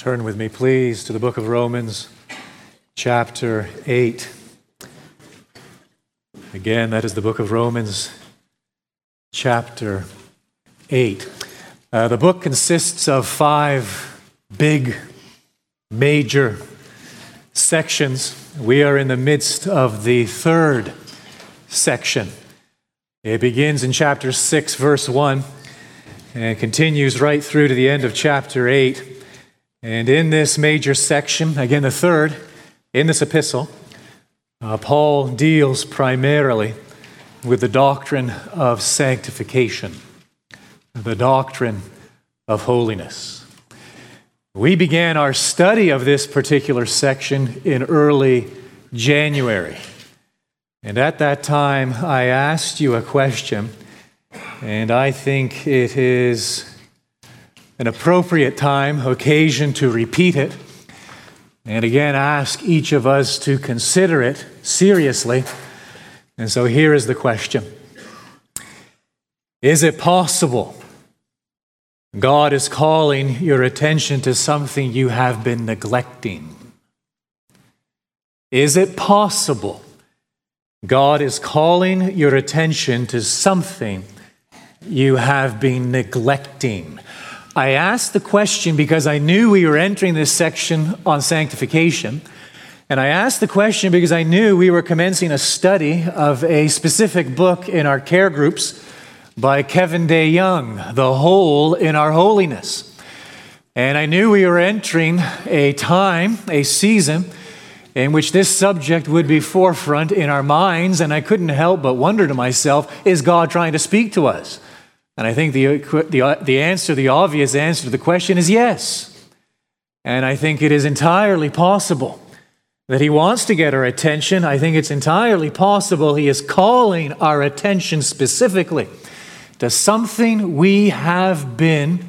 Turn with me, please, to the book of Romans, chapter 8. Again, that is the book of Romans, chapter 8. Uh, the book consists of five big, major sections. We are in the midst of the third section. It begins in chapter 6, verse 1, and continues right through to the end of chapter 8. And in this major section, again, the third, in this epistle, uh, Paul deals primarily with the doctrine of sanctification, the doctrine of holiness. We began our study of this particular section in early January. And at that time, I asked you a question, and I think it is an appropriate time, occasion to repeat it. And again, ask each of us to consider it seriously. And so here is the question Is it possible God is calling your attention to something you have been neglecting? Is it possible God is calling your attention to something you have been neglecting? I asked the question because I knew we were entering this section on sanctification. And I asked the question because I knew we were commencing a study of a specific book in our care groups by Kevin DeYoung, The Hole in Our Holiness. And I knew we were entering a time, a season, in which this subject would be forefront in our minds, and I couldn't help but wonder to myself is God trying to speak to us? And I think the, the, the answer, the obvious answer to the question is yes. And I think it is entirely possible that He wants to get our attention. I think it's entirely possible He is calling our attention specifically to something we have been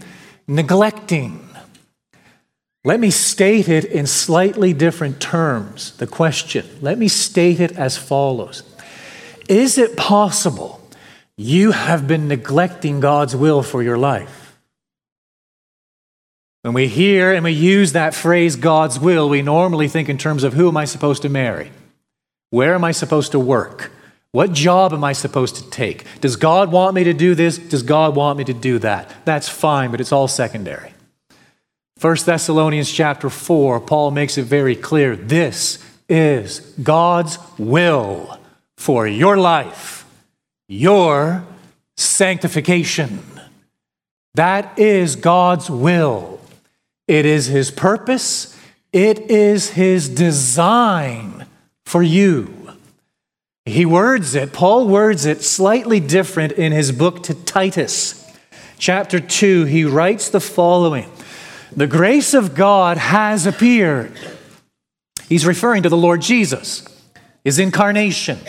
neglecting. Let me state it in slightly different terms. The question, let me state it as follows Is it possible you have been neglecting God's will for your life? When we hear and we use that phrase, God's will, we normally think in terms of who am I supposed to marry? Where am I supposed to work? What job am I supposed to take? Does God want me to do this? Does God want me to do that? That's fine, but it's all secondary. 1 Thessalonians chapter 4, Paul makes it very clear this is God's will for your life, your sanctification. That is God's will. It is His purpose, it is His design for you. He words it, Paul words it slightly different in his book to Titus. Chapter 2, he writes the following the grace of God has appeared. He's referring to the Lord Jesus, his incarnation.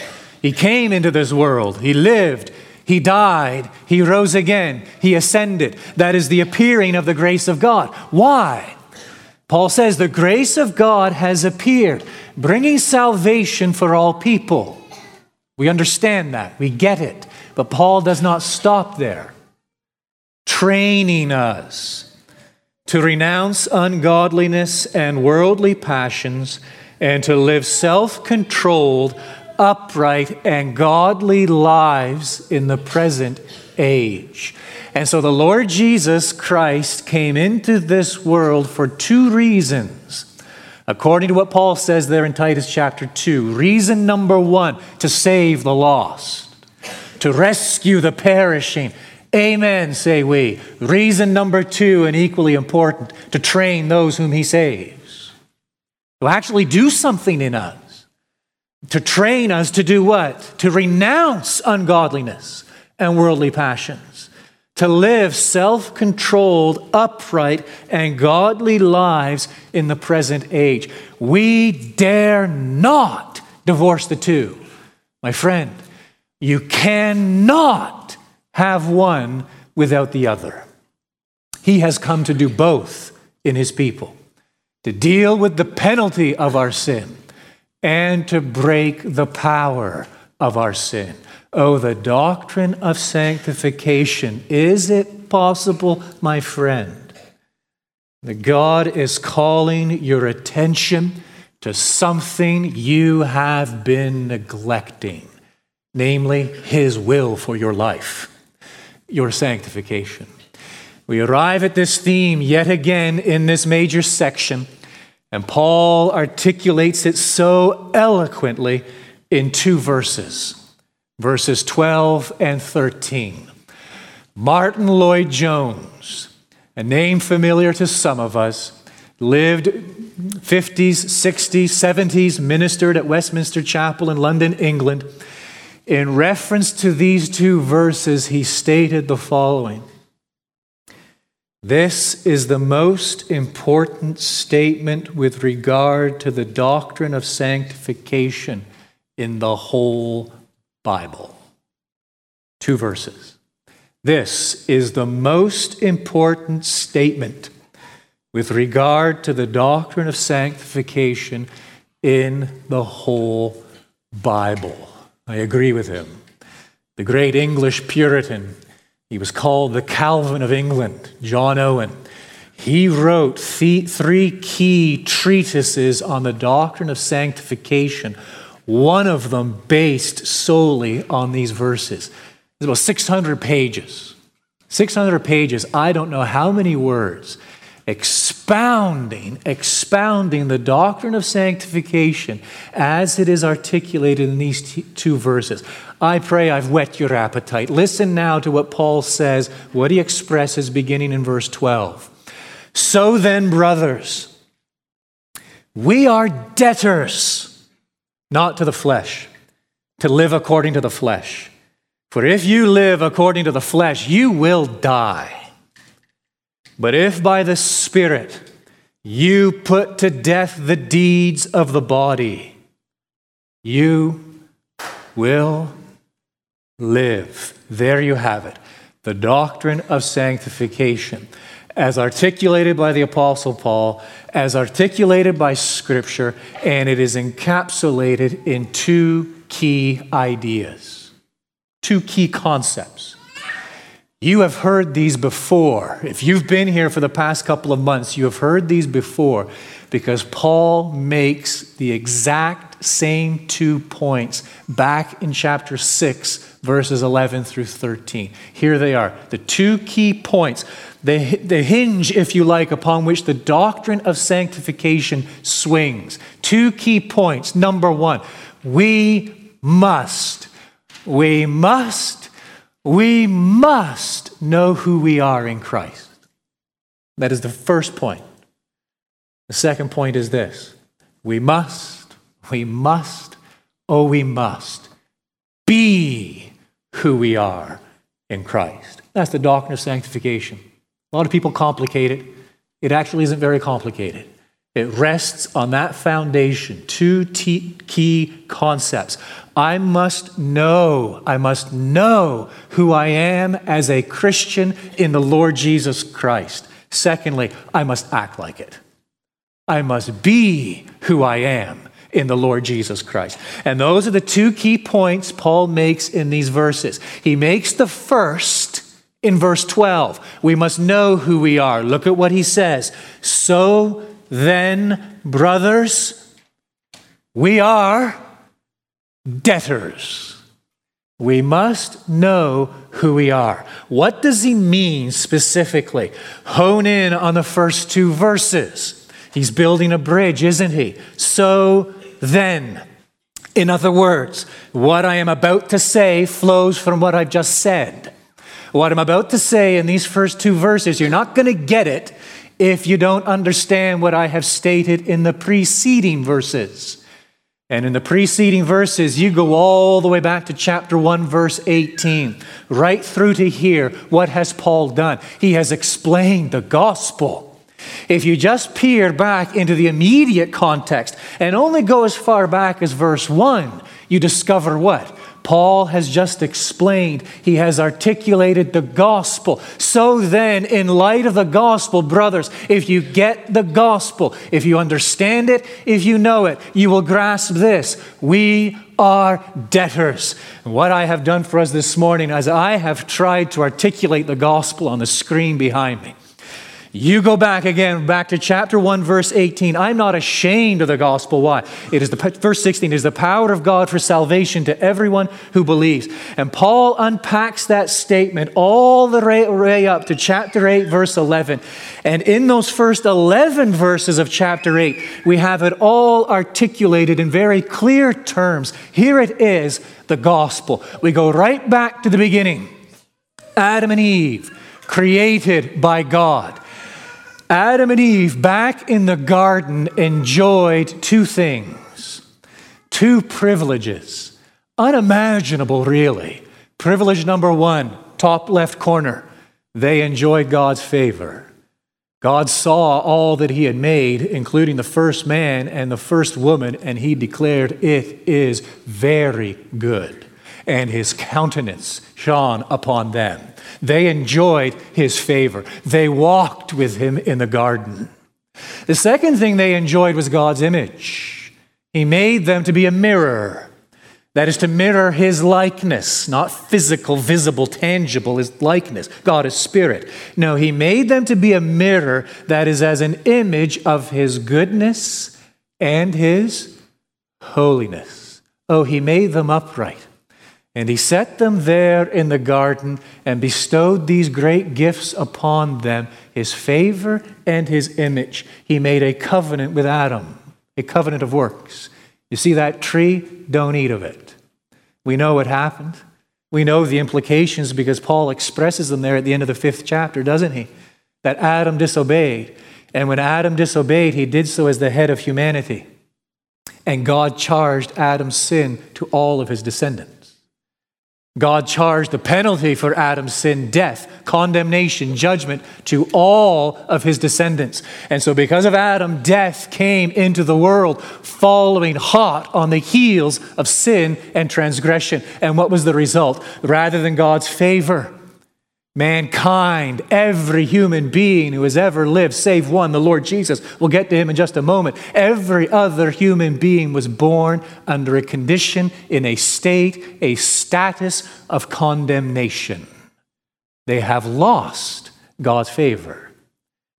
He came into this world, he lived, he died, he rose again, he ascended. That is the appearing of the grace of God. Why? Paul says the grace of God has appeared, bringing salvation for all people. We understand that, we get it. But Paul does not stop there, training us to renounce ungodliness and worldly passions, and to live self controlled, upright, and godly lives in the present age. And so the Lord Jesus Christ came into this world for two reasons. According to what Paul says there in Titus chapter 2, reason number one, to save the lost, to rescue the perishing, Amen, say we. Reason number two, and equally important, to train those whom he saves. To actually do something in us. To train us to do what? To renounce ungodliness and worldly passions. To live self controlled, upright, and godly lives in the present age. We dare not divorce the two. My friend, you cannot have one without the other. He has come to do both in his people to deal with the penalty of our sin and to break the power of our sin. Oh, the doctrine of sanctification. Is it possible, my friend, that God is calling your attention to something you have been neglecting, namely His will for your life, your sanctification. We arrive at this theme yet again in this major section, and Paul articulates it so eloquently in two verses verses 12 and 13. Martyn Lloyd-Jones, a name familiar to some of us, lived 50s, 60s, 70s, ministered at Westminster Chapel in London, England. In reference to these two verses, he stated the following This is the most important statement with regard to the doctrine of sanctification in the whole Bible. Two verses. This is the most important statement with regard to the doctrine of sanctification in the whole Bible. I agree with him. The great English Puritan, he was called the Calvin of England, John Owen. He wrote three key treatises on the doctrine of sanctification one of them based solely on these verses. It's about 600 pages. 600 pages, I don't know how many words, expounding, expounding the doctrine of sanctification as it is articulated in these t- two verses. I pray I've whet your appetite. Listen now to what Paul says, what he expresses beginning in verse 12. So then, brothers, we are debtors not to the flesh, to live according to the flesh. For if you live according to the flesh, you will die. But if by the Spirit you put to death the deeds of the body, you will live. There you have it. The doctrine of sanctification as articulated by the Apostle Paul, as articulated by Scripture, and it is encapsulated in two key ideas, two key concepts. You have heard these before. If you've been here for the past couple of months, you have heard these before because Paul makes the exact same two points back in chapter 6, verses 11 through 13. Here they are the two key points the, the hinge, if you like, upon which the doctrine of sanctification swings. Two key points. Number one, we must, we must, we must know who we are in Christ. That is the first point. The second point is this we must, we must, oh, we must be who we are in Christ. That's the doctrine of sanctification. A lot of people complicate it. It actually isn't very complicated. It rests on that foundation, two key concepts. I must know, I must know who I am as a Christian in the Lord Jesus Christ. Secondly, I must act like it. I must be who I am in the Lord Jesus Christ. And those are the two key points Paul makes in these verses. He makes the first in verse 12. We must know who we are. Look at what he says. So then, brothers, we are debtors. We must know who we are. What does he mean specifically? Hone in on the first two verses. He's building a bridge, isn't he? So then, in other words, what I am about to say flows from what I've just said. What I'm about to say in these first two verses, you're not going to get it if you don't understand what I have stated in the preceding verses. And in the preceding verses, you go all the way back to chapter 1, verse 18, right through to here. What has Paul done? He has explained the gospel. If you just peer back into the immediate context and only go as far back as verse 1, you discover what? Paul has just explained. He has articulated the gospel. So then, in light of the gospel, brothers, if you get the gospel, if you understand it, if you know it, you will grasp this. We are debtors. And what I have done for us this morning, as I have tried to articulate the gospel on the screen behind me, You go back again, back to chapter 1, verse 18. I'm not ashamed of the gospel. Why? It is the, verse 16 is the power of God for salvation to everyone who believes. And Paul unpacks that statement all the way up to chapter 8, verse 11. And in those first 11 verses of chapter 8, we have it all articulated in very clear terms. Here it is, the gospel. We go right back to the beginning Adam and Eve, created by God. Adam and Eve back in the garden enjoyed two things, two privileges, unimaginable, really. Privilege number one, top left corner, they enjoyed God's favor. God saw all that He had made, including the first man and the first woman, and He declared, It is very good. And His countenance shone upon them. They enjoyed his favor. They walked with him in the garden. The second thing they enjoyed was God's image. He made them to be a mirror. That is to mirror his likeness, not physical, visible, tangible, his likeness. God is spirit. No, he made them to be a mirror that is as an image of his goodness and his holiness. Oh, he made them upright. And he set them there in the garden and bestowed these great gifts upon them his favor and his image. He made a covenant with Adam, a covenant of works. You see that tree? Don't eat of it. We know what happened. We know the implications because Paul expresses them there at the end of the fifth chapter, doesn't he? That Adam disobeyed. And when Adam disobeyed, he did so as the head of humanity. And God charged Adam's sin to all of his descendants. God charged the penalty for Adam's sin death, condemnation, judgment to all of his descendants. And so, because of Adam, death came into the world, following hot on the heels of sin and transgression. And what was the result? Rather than God's favor, Mankind, every human being who has ever lived, save one, the Lord Jesus, we'll get to him in just a moment. Every other human being was born under a condition, in a state, a status of condemnation. They have lost God's favor.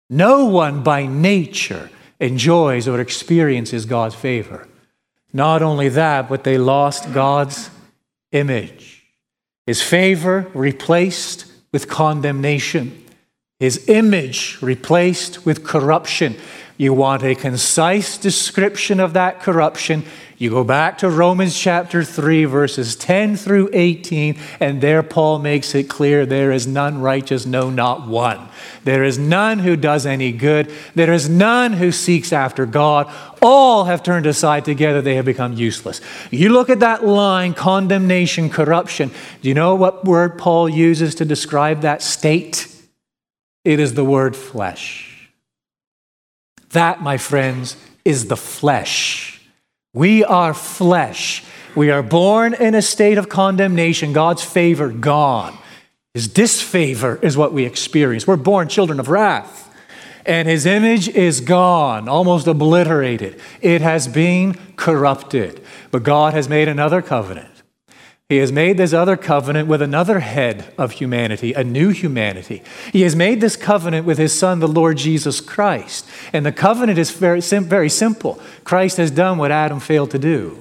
No one by nature enjoys or experiences God's favor. Not only that, but they lost God's image. His favor replaced with condemnation, his image replaced with corruption. You want a concise description of that corruption? You go back to Romans chapter 3, verses 10 through 18, and there Paul makes it clear there is none righteous, no, not one. There is none who does any good. There is none who seeks after God. All have turned aside together, they have become useless. You look at that line, condemnation, corruption. Do you know what word Paul uses to describe that state? It is the word flesh. That, my friends, is the flesh. We are flesh. We are born in a state of condemnation, God's favor gone. His disfavor is what we experience. We're born children of wrath. And his image is gone, almost obliterated. It has been corrupted. But God has made another covenant. He has made this other covenant with another head of humanity, a new humanity. He has made this covenant with his son, the Lord Jesus Christ. And the covenant is very, very simple. Christ has done what Adam failed to do.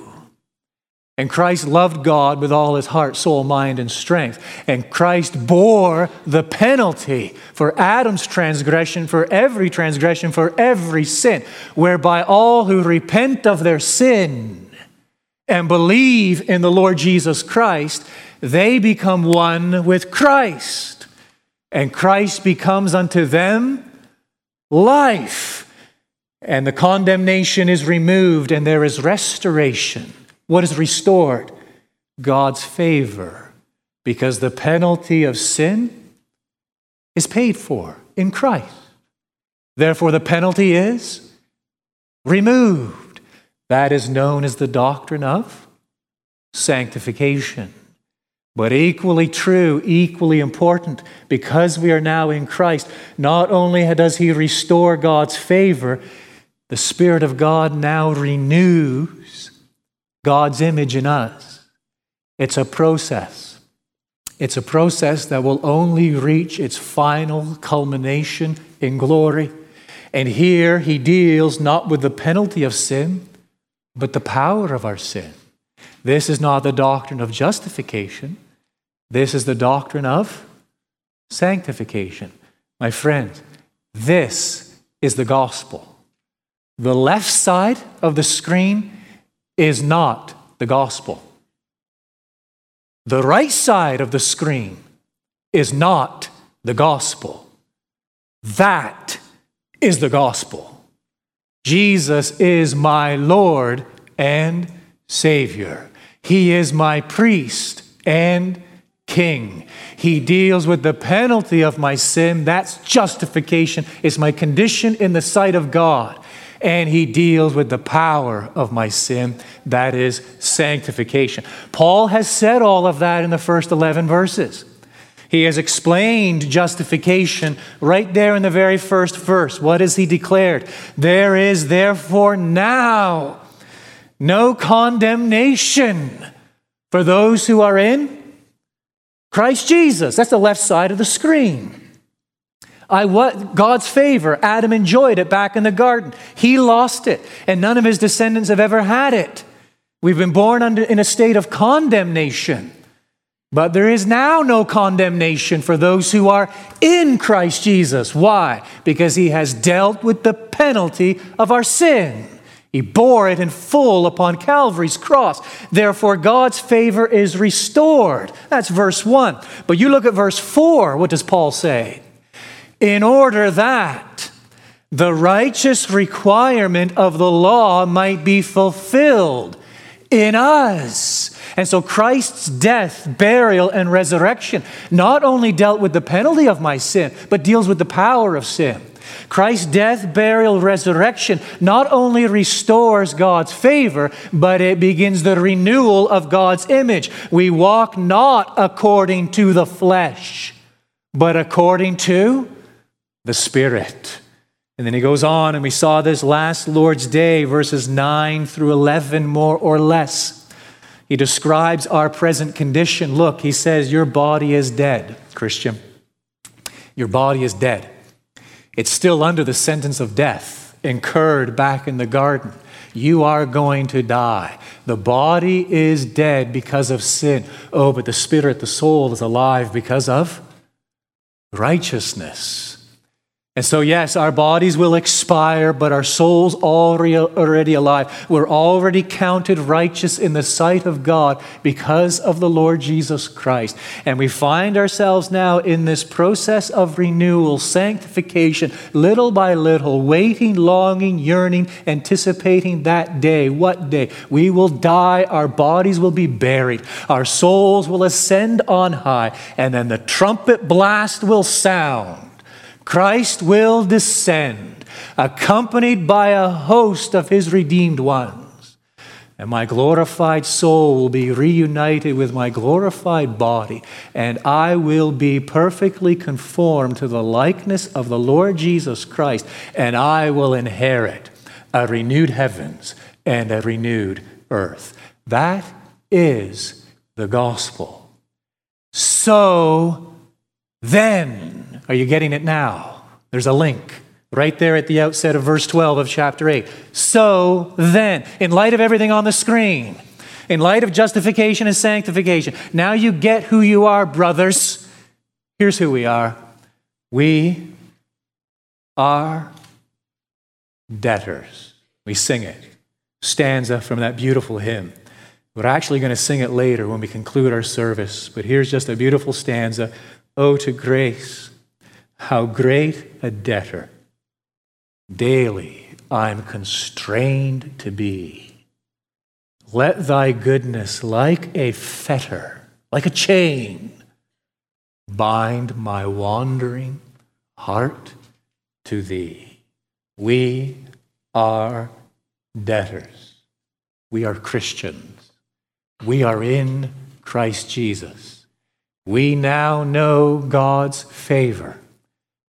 And Christ loved God with all his heart, soul, mind, and strength. And Christ bore the penalty for Adam's transgression, for every transgression, for every sin, whereby all who repent of their sin and believe in the Lord Jesus Christ, they become one with Christ. And Christ becomes unto them life. And the condemnation is removed, and there is restoration. What is restored? God's favor, because the penalty of sin is paid for in Christ. Therefore, the penalty is removed. That is known as the doctrine of sanctification. But equally true, equally important, because we are now in Christ, not only does He restore God's favor, the Spirit of God now renews God's image in us. It's a process. It's a process that will only reach its final culmination in glory. And here he deals not with the penalty of sin, but the power of our sin. This is not the doctrine of justification. This is the doctrine of sanctification. My friend, this is the gospel. The left side of the screen is not the gospel. The right side of the screen is not the gospel. That is the gospel. Jesus is my Lord and Savior. He is my priest and king. He deals with the penalty of my sin. That's justification. It's my condition in the sight of God. And he deals with the power of my sin. That is sanctification. Paul has said all of that in the first 11 verses. He has explained justification right there in the very first verse. What has he declared? There is therefore now no condemnation for those who are in Christ Jesus. That's the left side of the screen. I what God's favor. Adam enjoyed it back in the garden. He lost it, and none of his descendants have ever had it. We've been born under, in a state of condemnation. But there is now no condemnation for those who are in Christ Jesus. Why? Because he has dealt with the penalty of our sin. He bore it in full upon Calvary's cross. Therefore, God's favor is restored. That's verse 1. But you look at verse 4. What does Paul say? In order that the righteous requirement of the law might be fulfilled in us. And so Christ's death, burial, and resurrection not only dealt with the penalty of my sin, but deals with the power of sin. Christ's death, burial, resurrection not only restores God's favor, but it begins the renewal of God's image. We walk not according to the flesh, but according to the Spirit. And then he goes on, and we saw this last Lord's Day, verses 9 through 11, more or less. He describes our present condition. Look, he says, Your body is dead, Christian. Your body is dead. It's still under the sentence of death incurred back in the garden. You are going to die. The body is dead because of sin. Oh, but the spirit, the soul is alive because of righteousness. And so, yes, our bodies will expire, but our souls already, already alive. We're already counted righteous in the sight of God because of the Lord Jesus Christ. And we find ourselves now in this process of renewal, sanctification, little by little, waiting, longing, yearning, anticipating that day. What day? We will die, our bodies will be buried, our souls will ascend on high, and then the trumpet blast will sound Christ will descend, accompanied by a host of his redeemed ones. And my glorified soul will be reunited with my glorified body, and I will be perfectly conformed to the likeness of the Lord Jesus Christ, and I will inherit a renewed heavens and a renewed earth. That is the gospel. So then, are you getting it now? There's a link right there at the outset of verse 12 of chapter 8. So then, in light of everything on the screen, in light of justification and sanctification, now you get who you are, brothers. Here's who we are we are debtors. We sing it. Stanza from that beautiful hymn. We're actually going to sing it later when we conclude our service, but here's just a beautiful stanza. Oh, to grace how great a debtor daily I'm constrained to be. Let thy goodness, like a fetter, like a chain, bind my wandering heart to thee. We are debtors. We are Christians. We are in Christ Jesus. We now know God's favor.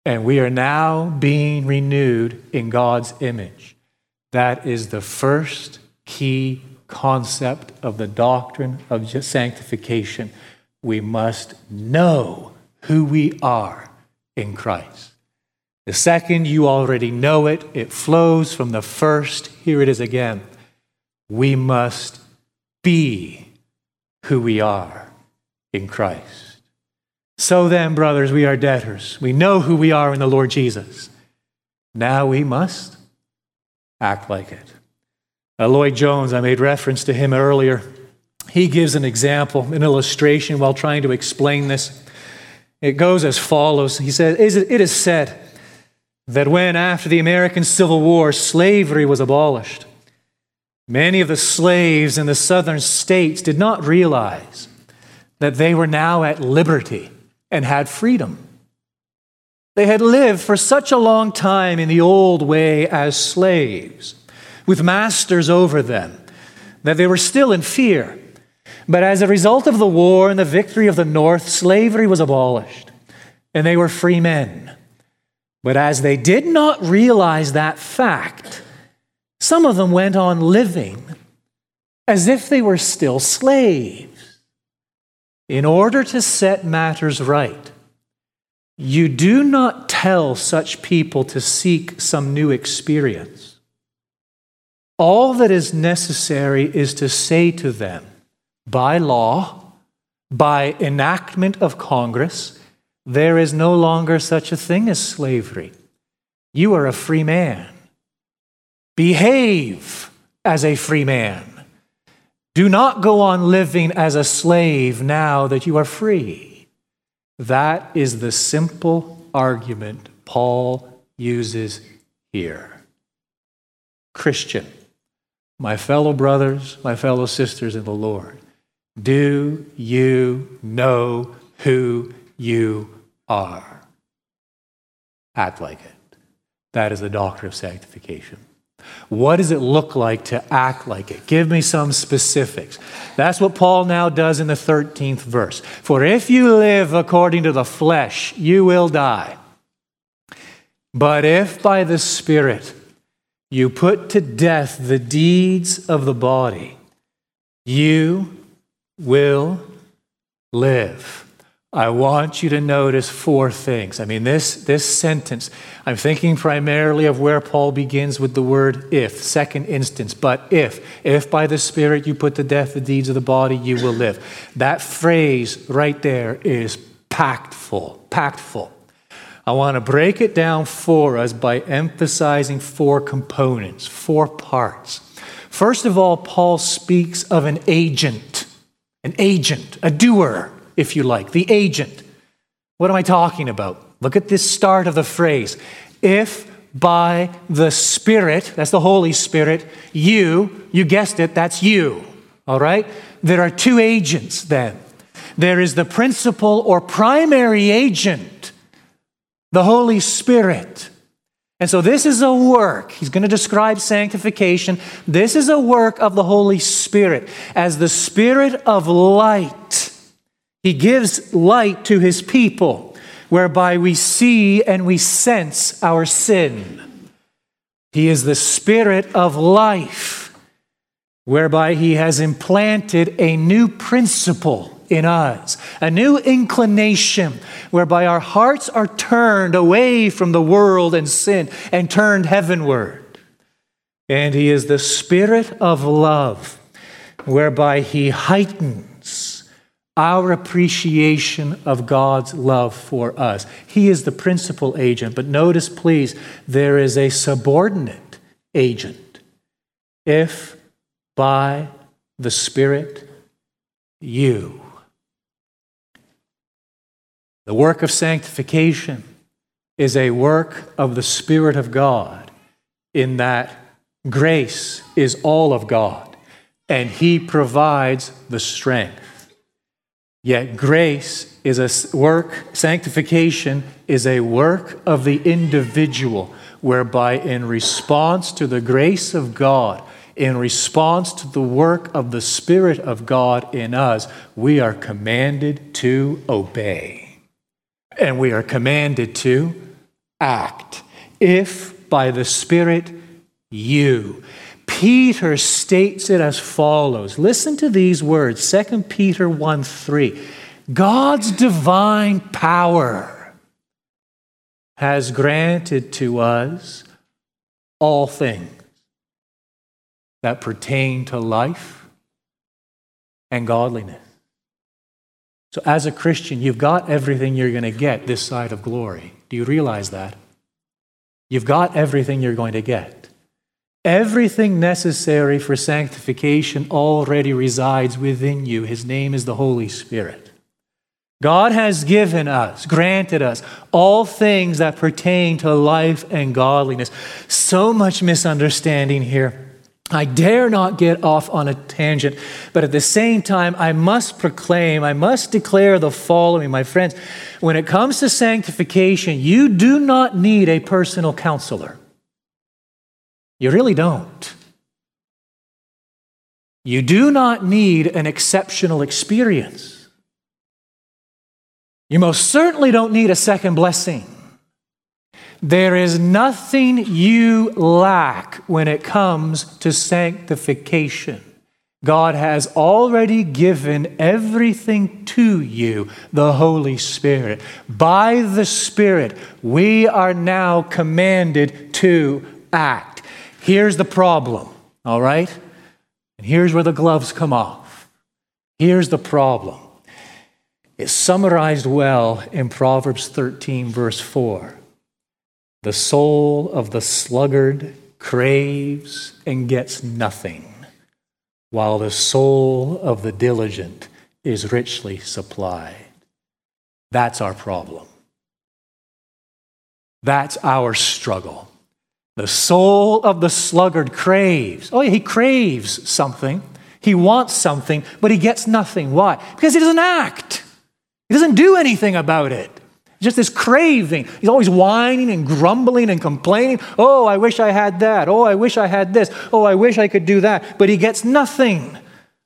And we are now being renewed in God's image. That is the first key concept of the doctrine of sanctification. We must know who we are in Christ. The second, you already know it. It flows from the first. Here it is again. We must be who we are in Christ. So then, brothers, we are debtors. We know who we are in the Lord Jesus. Now we must act like it. Uh, Lloyd Jones, I made reference to him earlier. He gives an example, an illustration while trying to explain this. It goes as follows He says, It is said that when, after the American Civil War, slavery was abolished, many of the slaves in the southern states did not realize that they were now at liberty and had freedom. They had lived for such a long time in the old way as slaves, with masters over them, that they were still in fear. But as a result of the war and the victory of the North, slavery was abolished, and they were free men. But as they did not realize that fact, some of them went on living as if they were still slaves. In order to set matters right, you do not tell such people to seek some new experience. All that is necessary is to say to them, by law, by enactment of Congress, there is no longer such a thing as slavery. You are a free man. Behave as a free man. Do not go on living as a slave now that you are free. That is the simple argument Paul uses here. Christian, my fellow brothers, my fellow sisters in the Lord, do you know who you are. Act like it. That is the doctrine of sanctification. What does it look like to act like it? Give me some specifics. That's what Paul now does in the 13th verse. For if you live according to the flesh, you will die. But if by the Spirit you put to death the deeds of the body, you will live. I want you to notice four things. I mean, this, this sentence, I'm thinking primarily of where Paul begins with the word if, second instance, but if, if by the Spirit you put to death the deeds of the body, you will live. That phrase right there is packed full, packed full. I want to break it down for us by emphasizing four components, four parts. First of all, Paul speaks of an agent, an agent, a doer if you like, the agent. What am I talking about? Look at this start of the phrase. If by the Spirit, that's the Holy Spirit, you, you guessed it, that's you. All right? There are two agents then. There is the principal or primary agent, the Holy Spirit. And so this is a work. He's going to describe sanctification. This is a work of the Holy Spirit as the Spirit of light he gives light to his people, whereby we see and we sense our sin. He is the spirit of life, whereby he has implanted a new principle in us, a new inclination, whereby our hearts are turned away from the world and sin and turned heavenward. And he is the spirit of love, whereby he heightens our appreciation of God's love for us. He is the principal agent, but notice, please, there is a subordinate agent. If by the Spirit you. The work of sanctification is a work of the Spirit of God, in that grace is all of God, and He provides the strength. Yet grace is a work, sanctification is a work of the individual, whereby in response to the grace of God, in response to the work of the Spirit of God in us, we are commanded to obey. And we are commanded to act. If by the Spirit you. Peter states it as follows. Listen to these words 2 Peter 1 3. God's divine power has granted to us all things that pertain to life and godliness. So, as a Christian, you've got everything you're going to get this side of glory. Do you realize that? You've got everything you're going to get. Everything necessary for sanctification already resides within you. His name is the Holy Spirit. God has given us, granted us, all things that pertain to life and godliness. So much misunderstanding here. I dare not get off on a tangent, but at the same time, I must proclaim, I must declare the following, my friends. When it comes to sanctification, you do not need a personal counselor. You really don't. You do not need an exceptional experience. You most certainly don't need a second blessing. There is nothing you lack when it comes to sanctification. God has already given everything to you, the Holy Spirit. By the Spirit, we are now commanded to act. Here's the problem, all right? And here's where the gloves come off. Here's the problem. It's summarized well in Proverbs 13, verse 4. The soul of the sluggard craves and gets nothing, while the soul of the diligent is richly supplied. That's our problem. That's our struggle. The soul of the sluggard craves. Oh, yeah, he craves something. He wants something, but he gets nothing. Why? Because he doesn't act, he doesn't do anything about it. Just this craving. He's always whining and grumbling and complaining. Oh, I wish I had that. Oh, I wish I had this. Oh, I wish I could do that. But he gets nothing.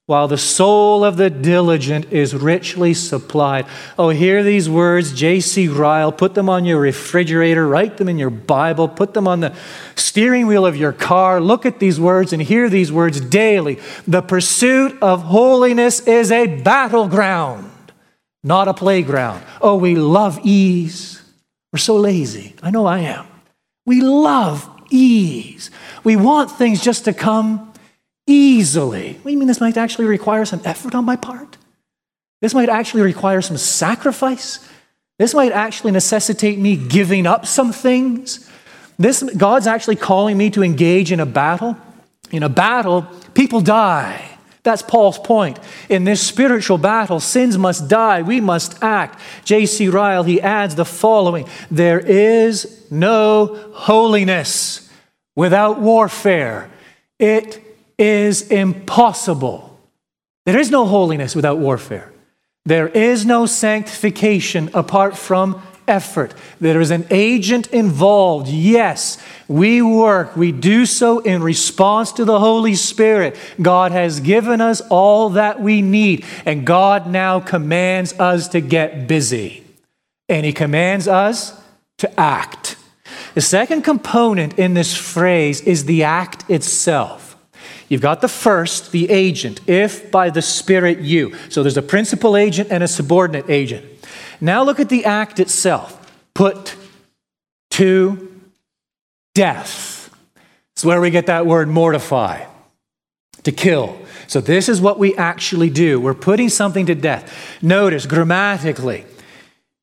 While the soul of the diligent is richly supplied. Oh, hear these words, J.C. Ryle. Put them on your refrigerator, write them in your Bible, put them on the steering wheel of your car. Look at these words and hear these words daily. The pursuit of holiness is a battleground not a playground. Oh, we love ease. We're so lazy. I know I am. We love ease. We want things just to come easily. What do you mean this might actually require some effort on my part? This might actually require some sacrifice. This might actually necessitate me giving up some things. This, God's actually calling me to engage in a battle. In a battle, people die. That's Paul's point. In this spiritual battle, sins must die. We must act. J.C. Ryle, he adds the following There is no holiness without warfare. It is impossible. There is no holiness without warfare. There is no sanctification apart from effort. There is an agent involved. Yes, we work. We do so in response to the Holy Spirit. God has given us all that we need, and God now commands us to get busy. And He commands us to act. The second component in this phrase is the act itself. You've got the first, the agent, if by the Spirit you. So there's a principal agent and a subordinate agent. Now look at the act itself. Put to death. It's where we get that word mortify, to kill. So this is what we actually do. We're putting something to death. Notice grammatically,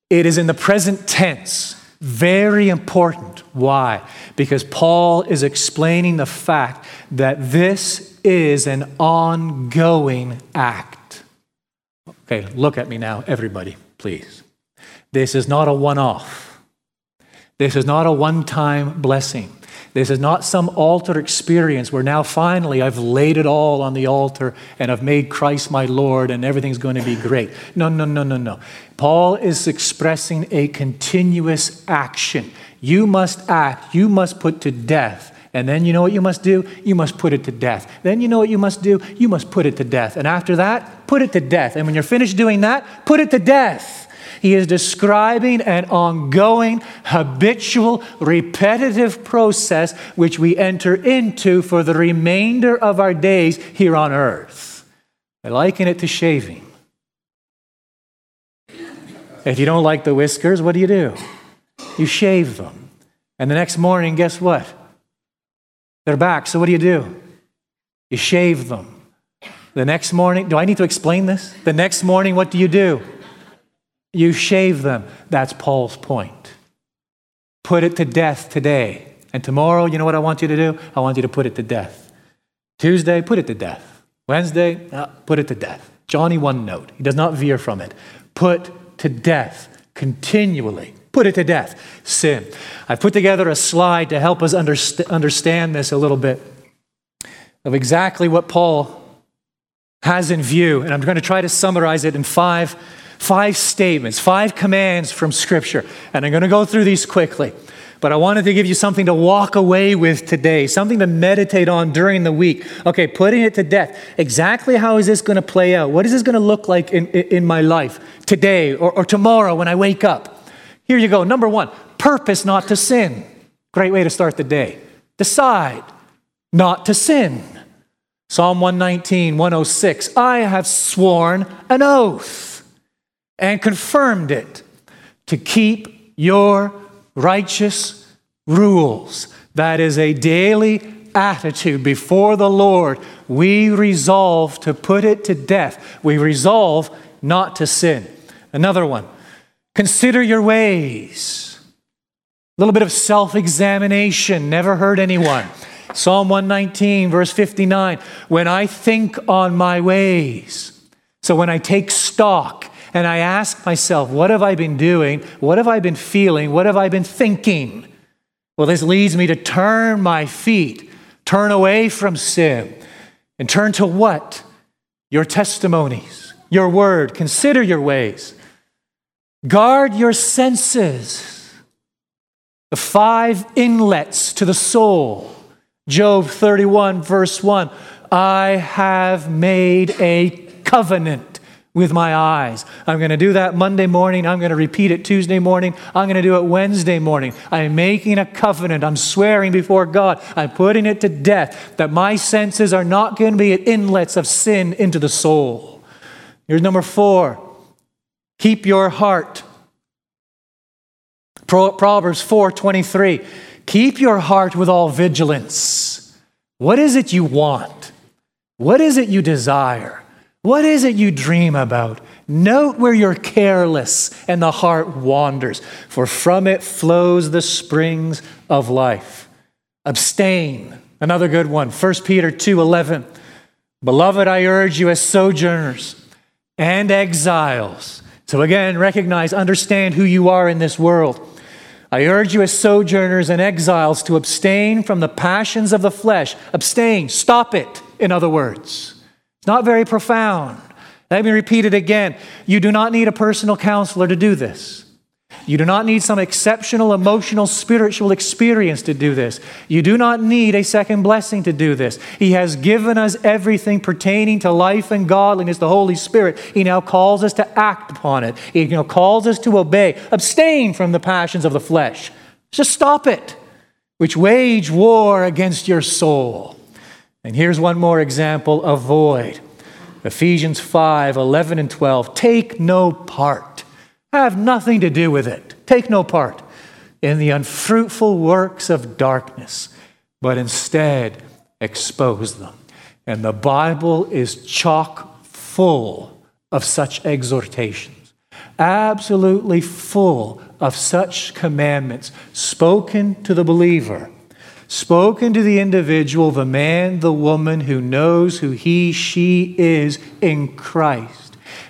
it is in the present tense. Very important. Why? Because Paul is explaining the fact that this is an ongoing act. Okay, look at me now, everybody, please. This is not a one off. This is not a one time blessing. This is not some altar experience where now finally I've laid it all on the altar and I've made Christ my Lord and everything's going to be great. No, no, no, no, no. Paul is expressing a continuous action. You must act, you must put to death. And then you know what you must do? You must put it to death. Then you know what you must do? You must put it to death. And after that, put it to death. And when you're finished doing that, put it to death. He is describing an ongoing, habitual, repetitive process which we enter into for the remainder of our days here on earth. I liken it to shaving. If you don't like the whiskers, what do you do? you shave them. And the next morning, guess what? They're back. So what do you do? You shave them. The next morning, do I need to explain this? The next morning, what do you do? You shave them. That's Paul's point. Put it to death today. And tomorrow, you know what I want you to do? I want you to put it to death. Tuesday, put it to death. Wednesday, uh, put it to death. Johnny one note. He does not veer from it. Put to death continually. Put it to death. Sin. I've put together a slide to help us underst- understand this a little bit of exactly what Paul has in view. And I'm going to try to summarize it in five, five statements, five commands from Scripture. And I'm going to go through these quickly. But I wanted to give you something to walk away with today, something to meditate on during the week. Okay, putting it to death. Exactly how is this going to play out? What is this going to look like in, in my life today or, or tomorrow when I wake up? Here you go. Number one, purpose not to sin. Great way to start the day. Decide not to sin. Psalm 119, 106. I have sworn an oath and confirmed it to keep your righteous rules. That is a daily attitude before the Lord. We resolve to put it to death. We resolve not to sin. Another one consider your ways. A little bit of self examination. Never hurt anyone. Psalm 119, verse 59 When I think on my ways, so when I take stock and I ask myself, what have I been doing? What have I been feeling? What have I been thinking? Well, this leads me to turn my feet, turn away from sin, and turn to what? Your testimonies, your word. Consider your ways. Guard your senses. The five inlets to the soul. Job 31, verse 1 I have made a covenant with my eyes. I'm going to do that Monday morning. I'm going to repeat it Tuesday morning. I'm going to do it Wednesday morning. I'm making a covenant. I'm swearing before God. I'm putting it to death that my senses are not going to be inlets of sin into the soul. Here's number four keep your heart. Proverbs 4:23. Keep your heart with all vigilance. What is it you want? What is it you desire? What is it you dream about? Note where you're careless and the heart wanders, for from it flows the springs of life. Abstain. Another good one. 1 Peter 2:11. Beloved, I urge you as sojourners and exiles. So again, recognize, understand who you are in this world. I urge you as sojourners and exiles to abstain from the passions of the flesh. Abstain, stop it, in other words. Not very profound. Let me repeat it again. You do not need a personal counselor to do this. You do not need some exceptional emotional, spiritual experience to do this. You do not need a second blessing to do this. He has given us everything pertaining to life and godliness, the Holy Spirit. He now calls us to act upon it. He now calls us to obey. Abstain from the passions of the flesh. Just stop it, which wage war against your soul. And here's one more example avoid. Ephesians 5 11 and 12. Take no part. Have nothing to do with it. Take no part in the unfruitful works of darkness, but instead expose them. And the Bible is chock full of such exhortations, absolutely full of such commandments spoken to the believer spoken to the individual, the man, the woman who knows who he, she is in Christ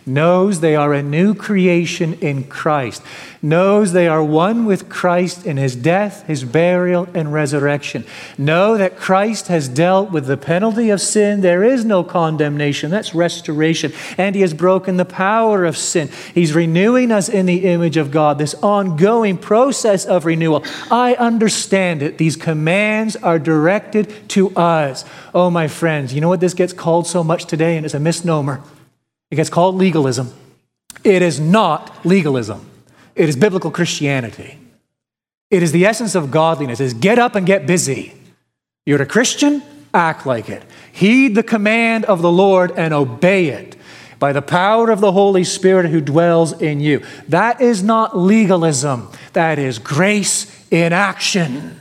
knows they are a new creation in Christ, knows they are one with Christ in his death, his burial, and resurrection. Know that Christ has dealt with the penalty of sin. There is no condemnation. That's restoration. And he has broken the power of sin. He's renewing us in the image of God, this ongoing process of renewal. I understand it. These commands are directed to us. Oh, my friends, you know what this gets called so much today? And it's a misnomer. It gets called legalism. It is not legalism. It is biblical Christianity. It is the essence of godliness. Is get up and get busy. You're a Christian, act like it. Heed the command of the Lord and obey it by the power of the Holy Spirit who dwells in you. That is not legalism. That is grace in action.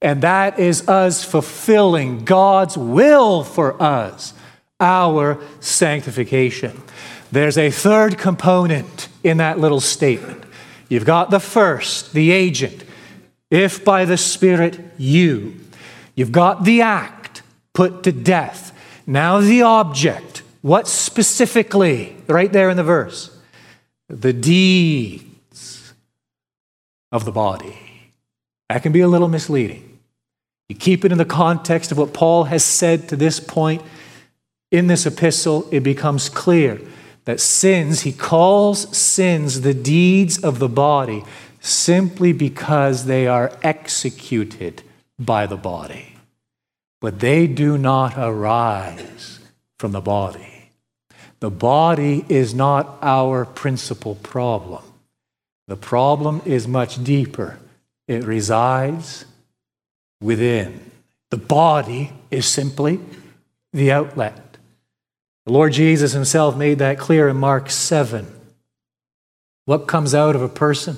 And that is us fulfilling God's will for us, our sanctification. There's a third component in that little statement. You've got the first, the agent, if by the Spirit you. You've got the act, put to death. Now the object, what specifically? Right there in the verse. The deeds of the body. That can be a little misleading. You keep it in the context of what Paul has said to this point in this epistle, it becomes clear that sins, he calls sins the deeds of the body simply because they are executed by the body. But they do not arise from the body. The body is not our principal problem. The problem is much deeper. It resides within. The body is simply the outlet. The Lord Jesus himself made that clear in Mark 7. What comes out of a person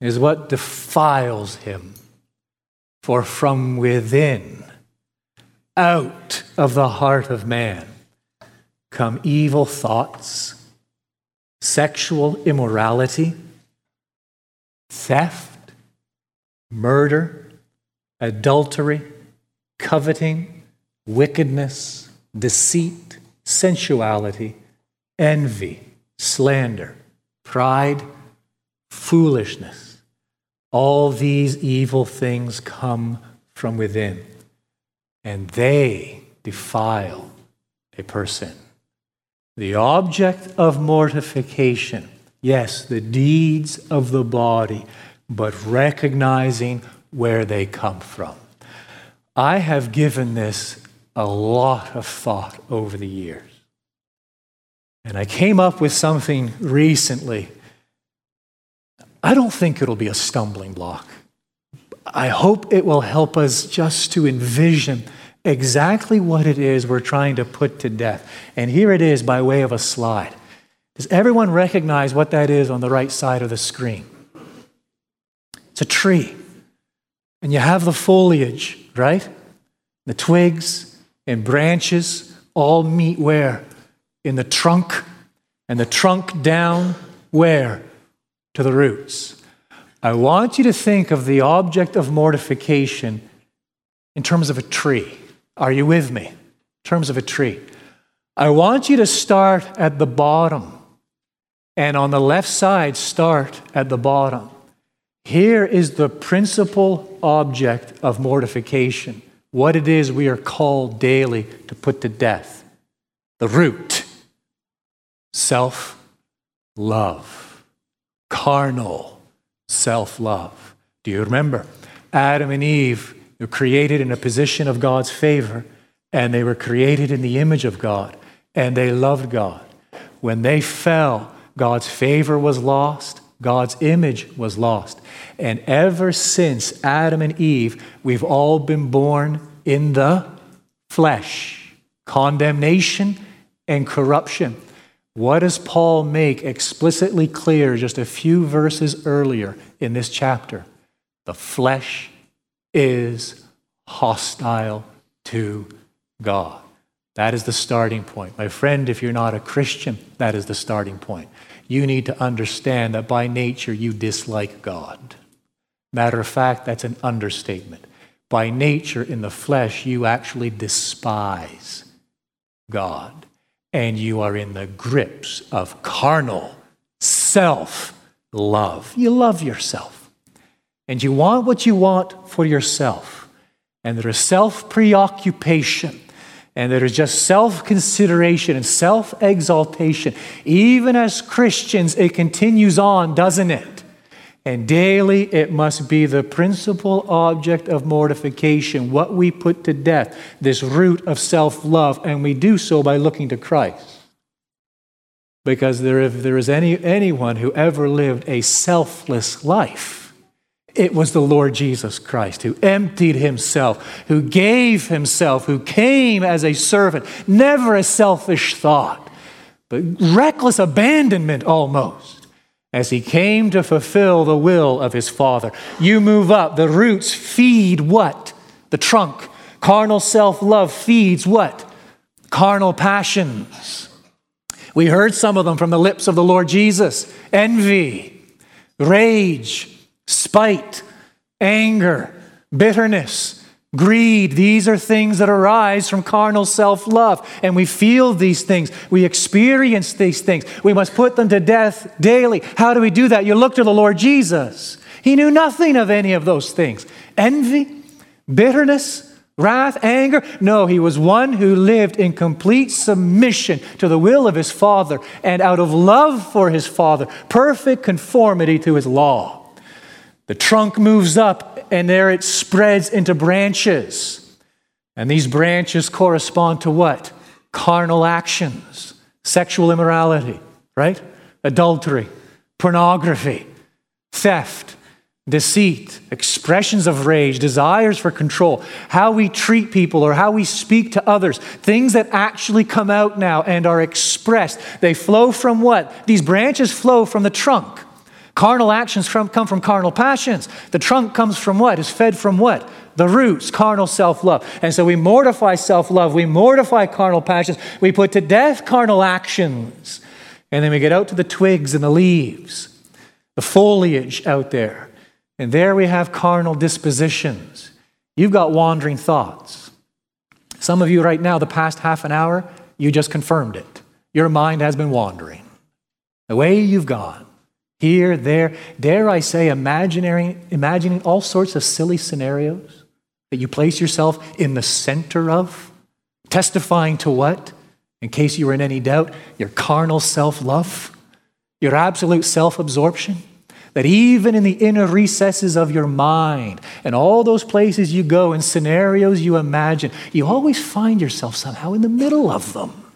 is what defiles him. For from within, out of the heart of man, come evil thoughts, sexual immorality, theft, murder, adultery, coveting, wickedness, deceit, sensuality, envy, slander, pride, foolishness. All these evil things come from within, and they defile a person. The object of mortification, yes, the deeds of the body, but recognizing where they come from. I have given this a lot of thought over the years. And I came up with something recently. I don't think it'll be a stumbling block. I hope it will help us just to envision exactly what it is we're trying to put to death. And here it is by way of a slide. Does everyone recognize what that is on the right side of the screen? It's a tree. And you have the foliage, right? The twigs and branches all meet where? In the trunk. And the trunk down where? To the roots. I want you to think of the object of mortification in terms of a tree. Are you with me? In terms of a tree. I want you to start at the bottom. And on the left side, start at the bottom. Here is the principal object of mortification, what it is we are called daily to put to death. The root self love, carnal self love. Do you remember? Adam and Eve were created in a position of God's favor, and they were created in the image of God, and they loved God. When they fell, God's favor was lost, God's image was lost. And ever since Adam and Eve, we've all been born in the flesh condemnation and corruption. What does Paul make explicitly clear just a few verses earlier in this chapter? The flesh is hostile to God. That is the starting point. My friend, if you're not a Christian, that is the starting point. You need to understand that by nature you dislike God. Matter of fact, that's an understatement. By nature, in the flesh, you actually despise God. And you are in the grips of carnal self love. You love yourself. And you want what you want for yourself. And there is self preoccupation and there is just self consideration and self exaltation. Even as Christians, it continues on, doesn't it? And daily it must be the principal object of mortification, what we put to death, this root of self love, and we do so by looking to Christ. Because there, if there is any, anyone who ever lived a selfless life, it was the Lord Jesus Christ who emptied himself, who gave himself, who came as a servant, never a selfish thought, but reckless abandonment almost. as he came to fulfill the will of his Father. You move up. The roots feed what? The trunk. Carnal self love feeds what? Carnal passions. We heard some of them from the lips of the Lord Jesus envy, rage, spite, anger, bitterness, Greed, these are things that arise from carnal self love. And we feel these things. We experience these things. We must put them to death daily. How do we do that? You look to the Lord Jesus. He knew nothing of any of those things envy, bitterness, wrath, anger. No, he was one who lived in complete submission to the will of his Father and out of love for his Father, perfect conformity to his law. The trunk moves up and there it spreads into branches. And these branches correspond to what? Carnal actions, sexual immorality, right? Adultery, pornography, theft, deceit, expressions of rage, desires for control, how we treat people or how we speak to others, things that actually come out now and are expressed. They flow from what? These branches flow from the trunk. Carnal actions from, come from carnal passions. The trunk comes from what? Is fed from what? The roots, carnal self love. And so we mortify self love, we mortify carnal passions, we put to death carnal actions. And then we get out to the twigs and the leaves, the foliage out there. And there we have carnal dispositions. You've got wandering thoughts. Some of you, right now, the past half an hour, you just confirmed it. Your mind has been wandering. The way you've gone here, there, dare I say, imagining, imagining all sorts of silly scenarios that you place yourself in the center of, testifying to what? In case you were in any doubt, your carnal self love, your absolute self absorption. That even in the inner recesses of your mind and all those places you go and scenarios you imagine, you always find yourself somehow in the middle of them.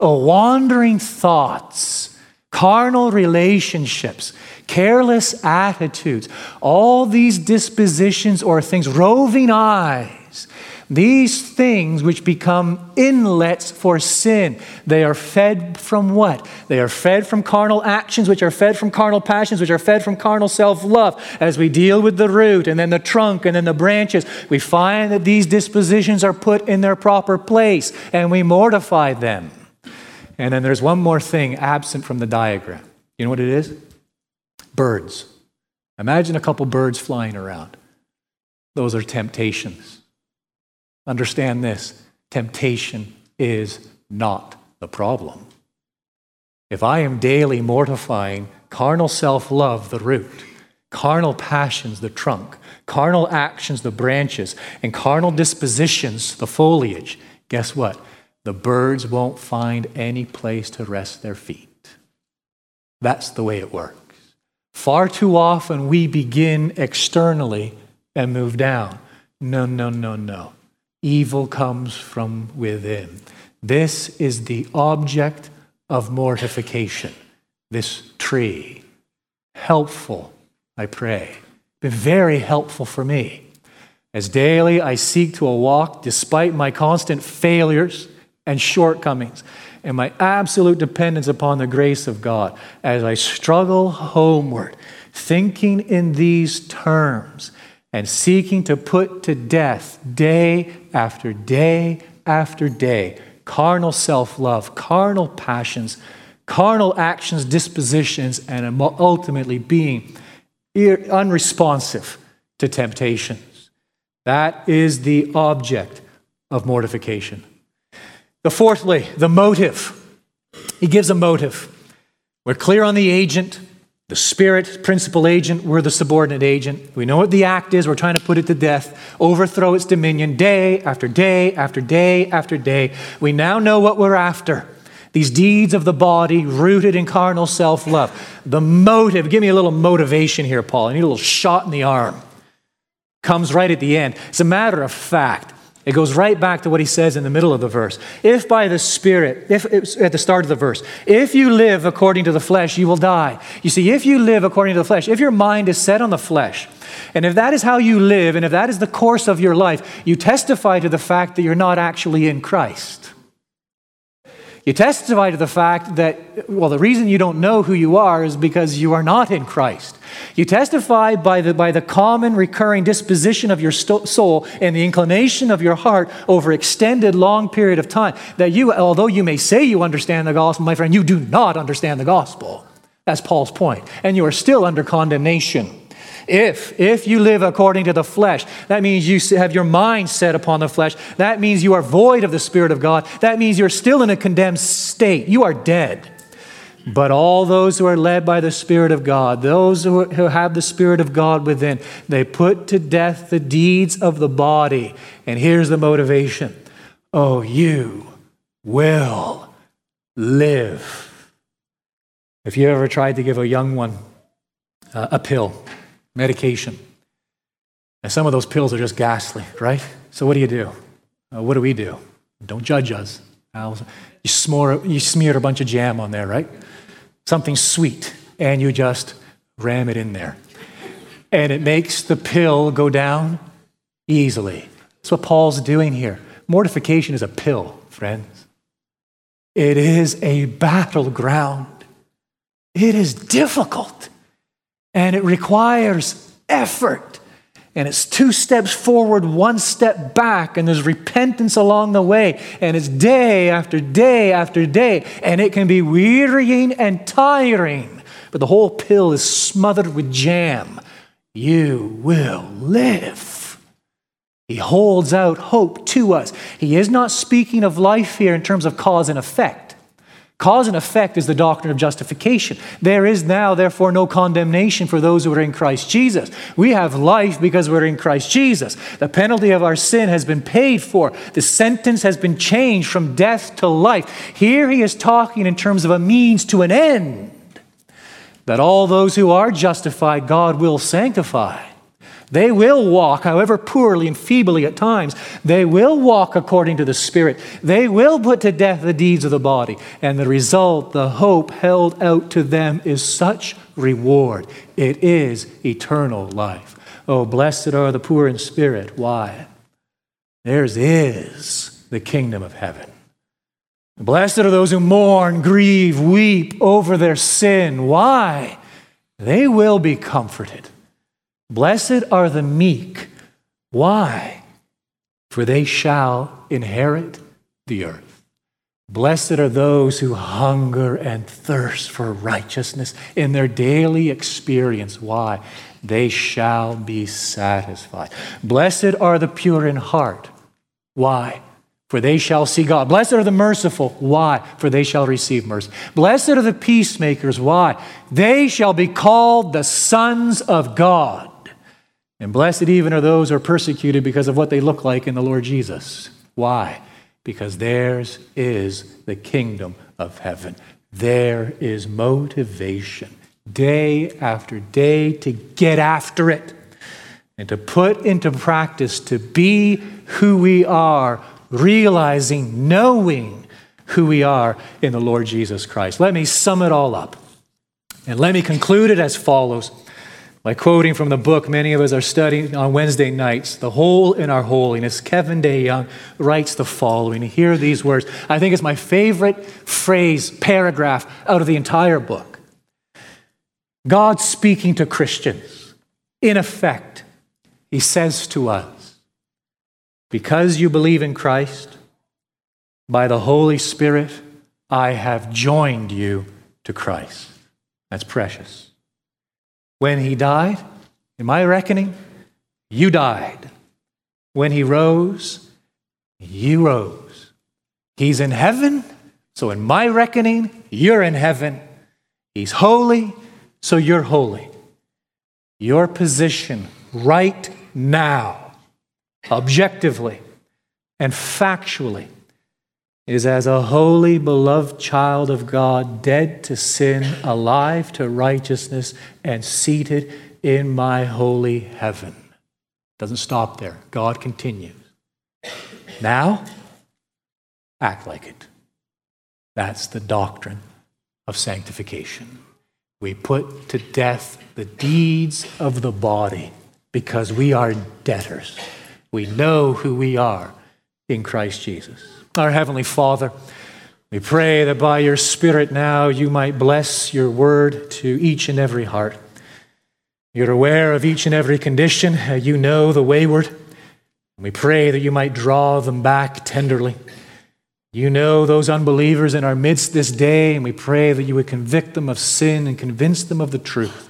Oh, wandering thoughts carnal relationships, careless attitudes, all these dispositions or things, roving eyes, these things which become inlets for sin, they are fed from what? They are fed from carnal actions, which are fed from carnal passions, which are fed from carnal self love. As we deal with the root and then the trunk and then the branches, we find that these dispositions are put in their proper place and we mortify them. And then there's one more thing absent from the diagram. You know what it is? Birds. Imagine a couple birds flying around. Those are temptations. Understand this temptation is not the problem. If I am daily mortifying carnal self love, the root, carnal passions, the trunk, carnal actions, the branches, and carnal dispositions, the foliage, guess what? The birds won't find any place to rest their feet. That's the way it works. Far too often we begin externally and move down. No, no, no, no. Evil comes from within. This is the object of mortification, this tree. Helpful, I pray. Been very helpful for me. As daily I seek to walk despite my constant failures and shortcomings and my absolute dependence upon the grace of God as I struggle homeward, thinking in these terms and seeking to put to death day after day after day carnal self love, carnal passions, carnal actions, dispositions, and ultimately being unresponsive to temptations. That is the object of mortification. The fourthly, the motive. He gives a motive. We're clear on the agent, the spirit, principal agent, we're the subordinate agent. We know what the act is, we're trying to put it to death, overthrow its dominion day after day after day after day. We now know what we're after. These deeds of the body rooted in carnal self love. The motive, give me a little motivation here, Paul. I need a little shot in the arm. Comes right at the end. It's a matter of fact. It goes right back to what he says in the middle of the verse. If by the Spirit, if at the start of the verse, if you live according to the flesh, you will die. You see, if you live according to the flesh, if your mind is set on the flesh, and if that is how you live, and if that is the course of your life, you testify to the fact that you're not actually in Christ. You testify to the fact that, well, the reason you don't know who you are is because you are not in Christ. You testify by the, by the common recurring disposition of your sto- soul and the inclination of your heart over extended long period of time that you, although you may say you understand the gospel, my friend, you do not understand the gospel. That's Paul's point. And you are still under condemnation. If, if you live according to the flesh, that means you have your mind set upon the flesh. That means you are void of the Spirit of God. That means you're still in a condemned state. You are dead. But all those who are led by the Spirit of God, those who have the Spirit of God within, they put to death the deeds of the body. And here's the motivation Oh, you will live. If you ever tried to give a young one uh, a pill, medication. And some of those pills are just ghastly, right? So what do you do? Uh, what do we do? Don't judge us. You, smore, you smear a bunch of jam on there, right? Something sweet, and you just ram it in there. And it makes the pill go down easily. That's what Paul's doing here. Mortification is a pill, friends. It is a battleground. It is difficult. And it requires effort. And it's two steps forward, one step back, and there's repentance along the way. And it's day after day after day. And it can be wearying and tiring. But the whole pill is smothered with jam. You will live. He holds out hope to us. He is not speaking of life here in terms of cause and effect. Cause and effect is the doctrine of justification. There is now, therefore, no condemnation for those who are in Christ Jesus. We have life because we're in Christ Jesus. The penalty of our sin has been paid for, the sentence has been changed from death to life. Here he is talking in terms of a means to an end. That all those who are justified, God will sanctify. They will walk, however poorly and feebly at times, they will walk according to the Spirit. They will put to death the deeds of the body. And the result, the hope held out to them, is such reward. It is eternal life. Oh, blessed are the poor in spirit. Why? Theirs is the kingdom of heaven. Blessed are those who mourn, grieve, weep over their sin. Why? They will be comforted. Blessed are the meek. Why? For they shall inherit the earth. Blessed are those who hunger and thirst for righteousness in their daily experience. Why? They shall be satisfied. Blessed are the pure in heart. Why? For they shall see God. Blessed are the merciful. Why? For they shall receive mercy. Blessed are the peacemakers. Why? They shall be called the sons of God. And blessed even are those who are persecuted because of what they look like in the Lord Jesus. Why? Because theirs is the kingdom of heaven. There is motivation day after day to get after it and to put into practice to be who we are, realizing, knowing who we are in the Lord Jesus Christ. Let me sum it all up. And let me conclude it as follows. By quoting from the book many of us are studying on Wednesday nights, The Hole in Our Holiness, Kevin Day DeYoung writes the following. Hear these words. I think it's my favorite phrase, paragraph out of the entire book. God speaking to Christians, in effect, he says to us, Because you believe in Christ, by the Holy Spirit, I have joined you to Christ. That's precious. When he died, in my reckoning, you died. When he rose, you rose. He's in heaven, so in my reckoning, you're in heaven. He's holy, so you're holy. Your position right now, objectively and factually, is as a holy, beloved child of God, dead to sin, alive to righteousness, and seated in my holy heaven. Doesn't stop there. God continues. Now, act like it. That's the doctrine of sanctification. We put to death the deeds of the body because we are debtors. We know who we are in Christ Jesus. Our Heavenly Father, We pray that by your Spirit now you might bless your word to each and every heart. You're aware of each and every condition. Uh, you know the wayward. We pray that you might draw them back tenderly. You know those unbelievers in our midst this day, and we pray that you would convict them of sin and convince them of the truth.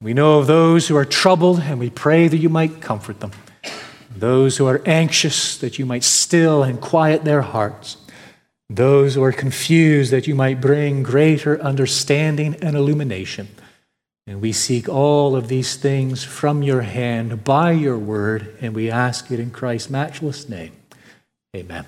We know of those who are troubled, and we pray that you might comfort them. Those who are anxious, that you might still and quiet their hearts. Those who are confused, that you might bring greater understanding and illumination. And we seek all of these things from your hand by your word, and we ask it in Christ's matchless name. Amen.